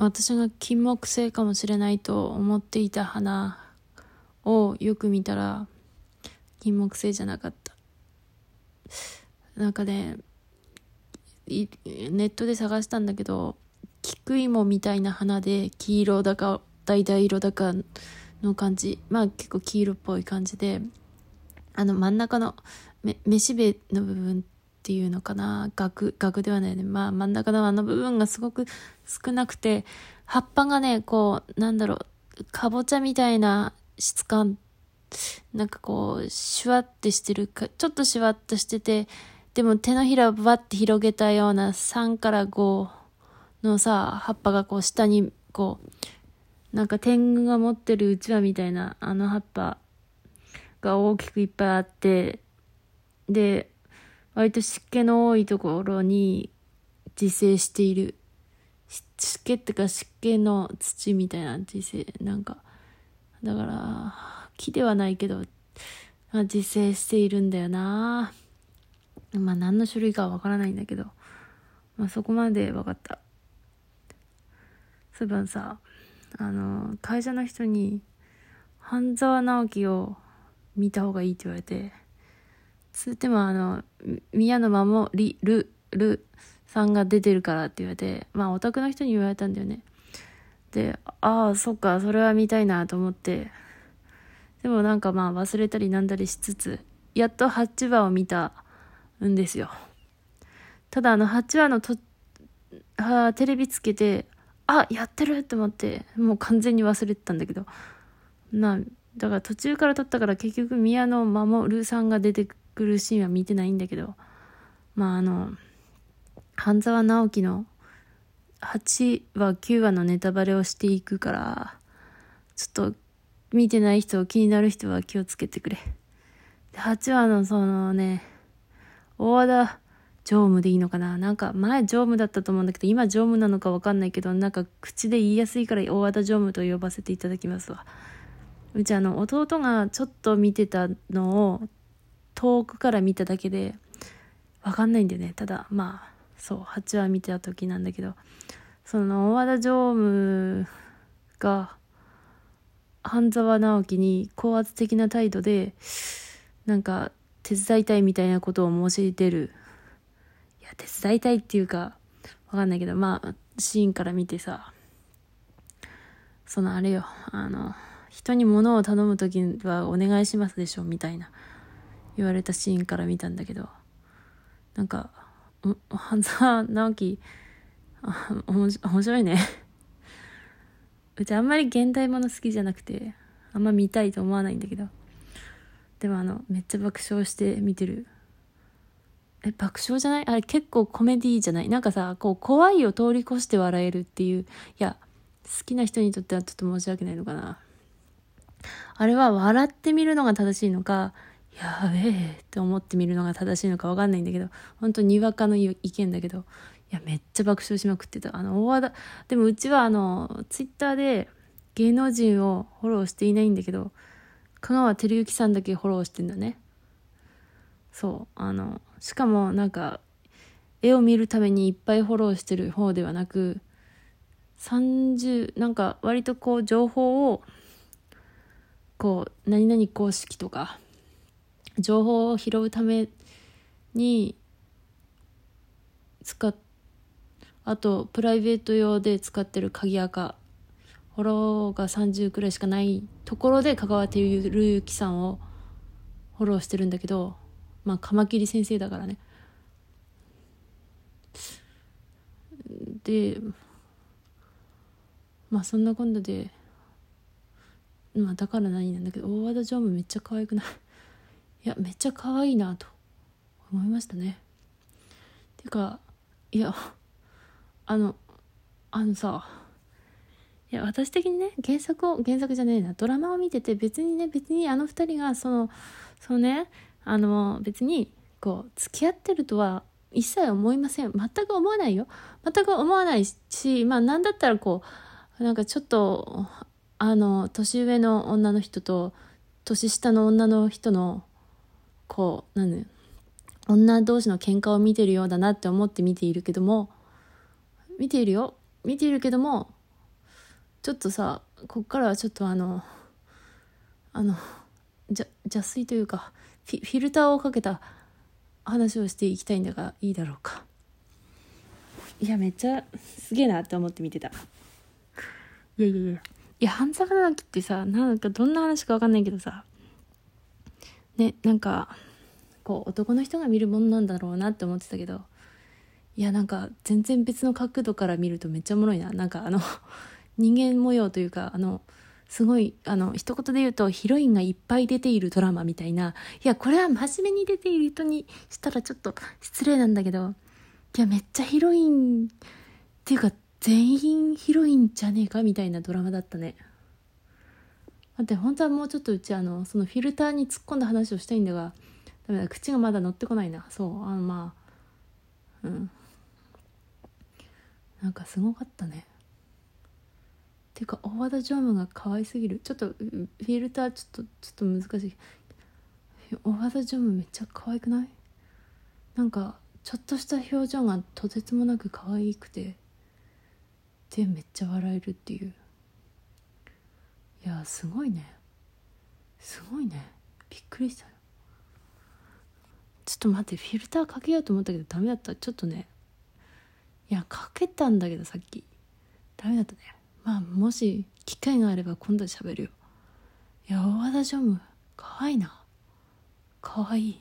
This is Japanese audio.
私が金木犀かもしれないと思っていた花をよく見たら金木犀じゃなかった。なんかねネットで探したんだけど菊芋みたいな花で黄色だか橙色だかの感じ。まあ結構黄色っぽい感じであの真ん中のめめしべの部分ていうのかな。額額ではないね。まあ真ん中のあの部分がすごく少なくて葉っぱがねこうなんだろうかぼちゃみたいな質感。なんかこうシュワってしてるかちょっとシュワっとしててでも手のひらをバッて広げたような3から5のさ葉っぱがこう下にこうなんか天狗が持ってるうちわみたいなあの葉っぱが大きくいっぱいあってで割と湿気の多いところに自生している。湿気っていうか湿気の土みたいな自生なんかだから木ではないけど自生しているんだよな。まあ何の種類かはわからないんだけどまあそこまで分かった。そういえばさあの会社の人に半沢直樹を見た方がいいって言われてつってもあの、宮野真守る、るさんが出てるからって言われて、まあオタクの人に言われたんだよね。で、ああ、そっか、それは見たいなと思って、でもなんかまあ忘れたりなんだりしつつ、やっと8話を見たんですよ。ただあの8話のと、あテレビつけて、あ、やってるって思って、もう完全に忘れてたんだけど、な、だから途中から撮ったから結局宮野守さんが出てくるシーンは見てないんだけどまああの半沢直樹の8話9話のネタバレをしていくからちょっと見てない人気になる人は気をつけてくれ。8話のそのね大和田常務でいいのかな？なんか前常務だったと思うんだけど今常務なのか分かんないけどなんか口で言いやすいから大和田常務と呼ばせていただきますわ。うちあの弟がちょっと見てたのを遠くから見ただけで分かんないんだよね。ただまあそう8話見た時なんだけどその大和田常務が半沢直樹に高圧的な態度でなんか手伝いたいみたいなことを申し出る。いや手伝いたいっていうか分かんないけどまあシーンから見てさそのあれよあの人に物を頼む時はお願いしますでしょみたいな。言われたシーンから見たんだけどなんか半沢直樹面白いね。うちあんまり現代もの好きじゃなくてあんま見たいと思わないんだけどでもあのめっちゃ爆笑して見てる。え爆笑じゃない？あれ結構コメディじゃない？なんかさこう怖いを通り越して笑えるっていういや好きな人にとってはちょっと申し訳ないのかな。あれは笑ってみるのが正しいのかやべえって思ってみるのが正しいのか分かんないんだけど本当にわかの意見だけどいやめっちゃ爆笑しまくってた。あの大和田でもうちはあのツイッターで芸能人をフォローしていないんだけど香川照之さんだけフォローしてんだね。そうあのしかもなんか絵を見るためにいっぱいフォローしてる方ではなく30なんか割とこう情報をこう何々公式とか情報を拾うために使っあとプライベート用で使ってる鍵垢。フォローが30くらいしかないところで香川照之さんをフォローしてるんだけどまあカマキリ先生だからね。でまあそんな今度でまあだから何なんだけど大和田常務めっちゃ可愛くない？いやめっちゃ可愛いなと思いましたね。ていうかいやあのあのさいや私的にね原作を原作じゃねえなドラマを見てて別にね別にあの2人がそのそのねあの別にこう付き合ってるとは一切思いません。全く思わないよ。全く思わないしまあ何だったらこうなんかちょっとあの年上の女の人と年下の女の人のこう何女同士の喧嘩を見てるようだなって思って見ているけども見ているよ。見ているけどもちょっとさこっからはちょっとあのあのじゃ邪推というかフィフィルターをかけた話をしていきたいんだがいいだろうか。いやめっちゃすげえなって思って見てた。いやいやいや。いや半沢直樹ってさなんかどんな話か分かんないけどさねなんかこう男の人が見るものなんだろうなって思ってたけどいやなんか全然別の角度から見るとめっちゃおもろいな。なんかあの 人間模様というかあのすごいあの一言で言うとヒロインがいっぱい出ているドラマみたいな。いやこれは真面目に出ている人にしたらちょっと失礼なんだけどいやめっちゃヒロインっていうか全員ヒロインじゃねえかみたいなドラマだったね。待って本当はもうちょっとうちあのそのフィルターに突っ込んだ話をしたいんだがダメだ口がまだ乗ってこないな。そうあのまあうん。なんかすごかったね。ていうか大和田常務が可愛すぎる。ちょっとフィルターちょっとちょっと難しい。大和田常務めっちゃ可愛くない？なんかちょっとした表情がとてつもなく可愛くてでめっちゃ笑えるっていう。いやすごいね。すごいね。びっくりしたよ。ちょっと待ってフィルターかけようと思ったけどダメだった。ちょっとね。いやかけたんだけどさっき。ダメだったね。まあもし機会があれば今度喋るよ。いや大和田常務かわいいな。かわいい。